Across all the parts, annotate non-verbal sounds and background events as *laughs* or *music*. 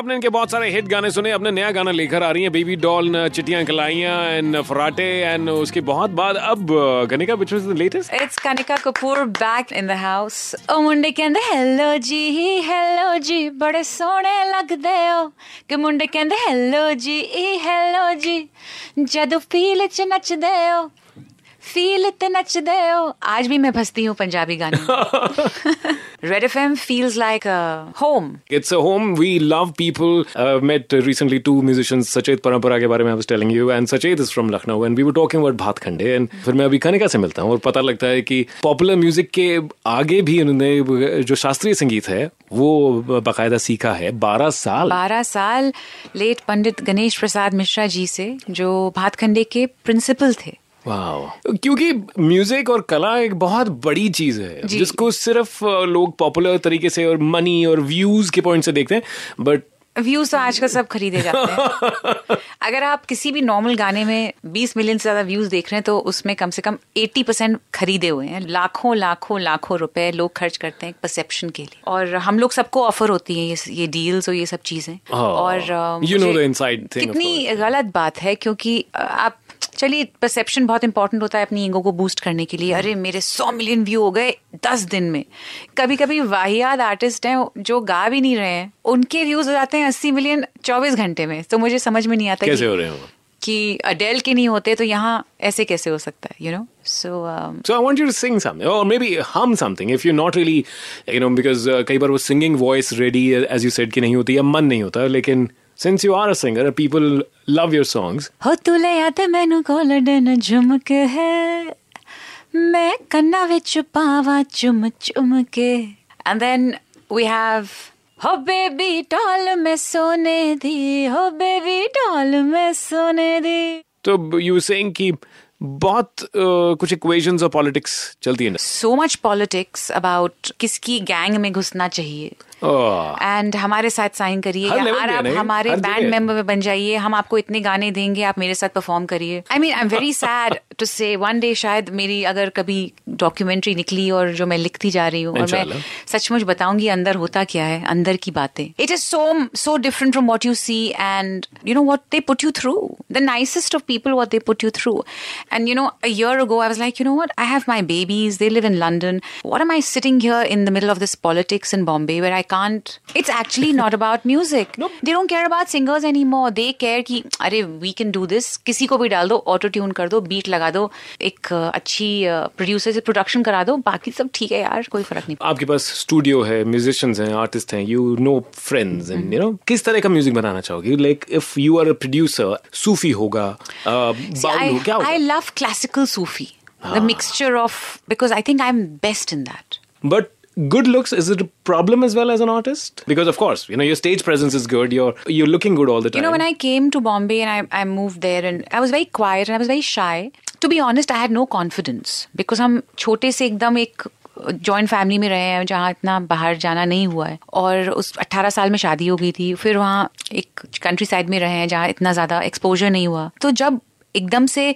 आपने इनके बहुत सारे हिट गाने सुने अपने नया गाना लेकर आ रही हैं baby doll Chittiyaan Kalaiyaan and Farate and उसके बहुत बाद अब Kanika which was the latest It's Kanika Kapoor back in the house. ओ मुंडे कहंदे हेलो जी हेलो जी बड़े सोहणे लगदे हो. कि मुंडे कहंदे हेलो जी हेलो जी जदों फील च नचदे हो फील ते नचदे हो. आज भी मैं फंसती हूँ पंजाबी गाने *laughs* *laughs* Red F M feels like home It's a home. We love people. Uh, met recently two musicians, Sachet Parampara के बारे में I was telling you, and Sachet is from Lucknow, and we were talking about भात खंडे, and फिर मैं अभी कनिका से मिलता हूँ और पता लगता है कि पॉपुलर म्यूज़िक के आगे भी उन्होंने जो शास्त्रीय संगीत है वो बाकायदा सीखा है बारह साल बारह साल लेट पंडित गणेश प्रसाद मिश्रा जी से जो भातखंडे के प्रिंसिपल थे क्योंकि म्यूज़िक और कला एक बहुत बड़ी चीज़ है जिसको सिर्फ़ लोग पॉपुलर तरीके से और मनी और व्यूज़ के पॉइंट से देखते हैं बट व्यूज़ तो आजकल सब खरीदे जाते हैं। *laughs* अगर आप किसी भी नॉर्मल गाने में 20 मिलियन से ज़्यादा व्यूज़ देख रहे हैं तो उसमें कम से कम 80 परसेंट खरीदे हुए हैं। लाखों लाखों लाखों रुपए लोग खर्च करते हैं परसेप्शन के लिए। और हम लोग सबको ऑफ़र होती है ये ये डील्स और ये सब चीज़ें। oh, और अ, you know the inside thing, कितनी गलत बात है क्योंकि आप चलिए परसेप्शन बहुत इंपॉर्टेंट होता है अपनी ईगो को बूस्ट करने के लिए। अरे मेरे सौ मिलियन व्यू हो गए दस दिन में। कभी कभी वाहियात आर्टिस्ट हैं जो गा भी नहीं रहे हैं उनके व्यूज़ हो जाते हैं अस्सी मिलियन चौबीस घंटे में। तो मुझे समझ में नहीं आता कैसे हो रहे हैं? कि अडेल के नहीं होते तो यहाँ ऐसे कैसे हो सकता है um, you know so So I want you to sing something, or maybe hum something if you're not really, you know, because uh, कई बार वो singing voice ready, as you said, कि नहीं होती या मन नहीं होता लेकिन since you are a singer people love your songs. and then we have हो बेबी टॉल में सोने दी। हो बेबी टॉल बहुत uh, कुछ इक्वेशंस और पॉलिटिक्स चलती है ना। सो मच पॉलिटिक्स अबाउट किसकी गैंग में घुसना चाहिए। And Oh. हमारे साथ साइन करिए आप हमारे बैंड मेंबर में बन जाइए हम आपको इतने गाने देंगे आप मेरे साथ परफॉर्म करिए। I mean I am very sad to say one day शायद मेरी अगर कभी डॉक्यूमेंट्री निकली और जो मैं लिखती जा रही हूँ और मैं सचमुच बताऊँगी अंदर होता क्या है अंदर की बातें। It is so so different from what you see and you know what they put you through the nicest of people what they put you through and you know a year ago I was like you know what I have my babies they live in London what am I sitting here in the middle of this politics in Bombay where I can't *laughs* it's actually not about music *laughs* they don't care about singers anymore they care कि अरे we can do this किसी को भी डाल दो auto tune कर दो beat लगा दो एक अ, अच्छी प्रोड्यूसर से प्रोडक्शन करा दो बाकी सब ठीक है यार कोई फर्क नहीं आपके पास स्टूडियो है म्यूजिशियंस हैं आर्टिस्ट हैं you know friends and you know किस तरह का म्यूजिक बनाना चाहोगे like if you are a producer सूफी होगा uh, See, बाउल हो क्या I, I होगा love classical Sufi the mixture of because I think I'm best in that But good looks is it a problem as well as an artist? Because of course, you know your stage presence is good. You're you're looking good all the time. You know, when I came to Bombay and I, I moved there and I was very quiet and I was very shy. To be honest, I had no confidence because हम छोटे से एकदम एक joint family में रहे हैं जहाँ इतना बाहर जाना नहीं हुआ है और उस 18 साल में शादी हो गई थी फिर वहाँ एक कंट्री साइड में रहे हैं जहाँ इतना ज्यादा एक्सपोजर नहीं हुआ तो जब एकदम से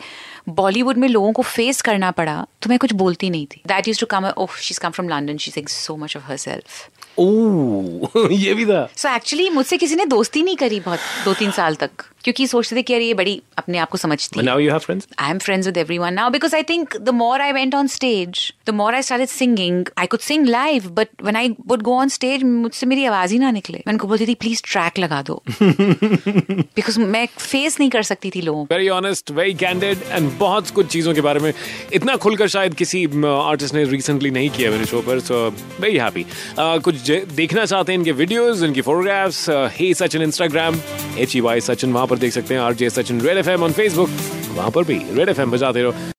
बॉलीवुड में लोगों को फेस करना पड़ा तो मैं कुछ बोलती नहीं थी। That use to come oh she come from London she sing so much of herself oh ये भी था। सो एक्चुअली मुझसे किसी ने दोस्ती नहीं करी बहुत दो तीन साल तक। क्योंकि सोचते थे कि यार ये बड़ी अपने आप को समझती है। now you have friends. I am friends with everyone now because I think the more I went on stage, the more I started singing. I could sing live, but when I would go on stage, मुझसे मेरी आवाज़ ही ना निकले। मैं उनको बोलती थी please track लगा दो। *laughs* बिकॉज़ मैं फेस नहीं कर सकती थी लोगों को। Very honest, very candid, and बहुत कुछ चीज़ों के बारे में इतना खुलकर शायद किसी आर्टिस्ट ने रिसेंटली नहीं किया मेरे शो पर सो वेरी हैप्पी कुछ देखना चाहते हैं इनके वीडियोस इनकी photographs hey Sachin Instagram H E Y Sachin वहाँ पर देख सकते हैं R J Sachin red F M on Facebook वहाँ पर भी रेड एफ़ एम बजाते रहो।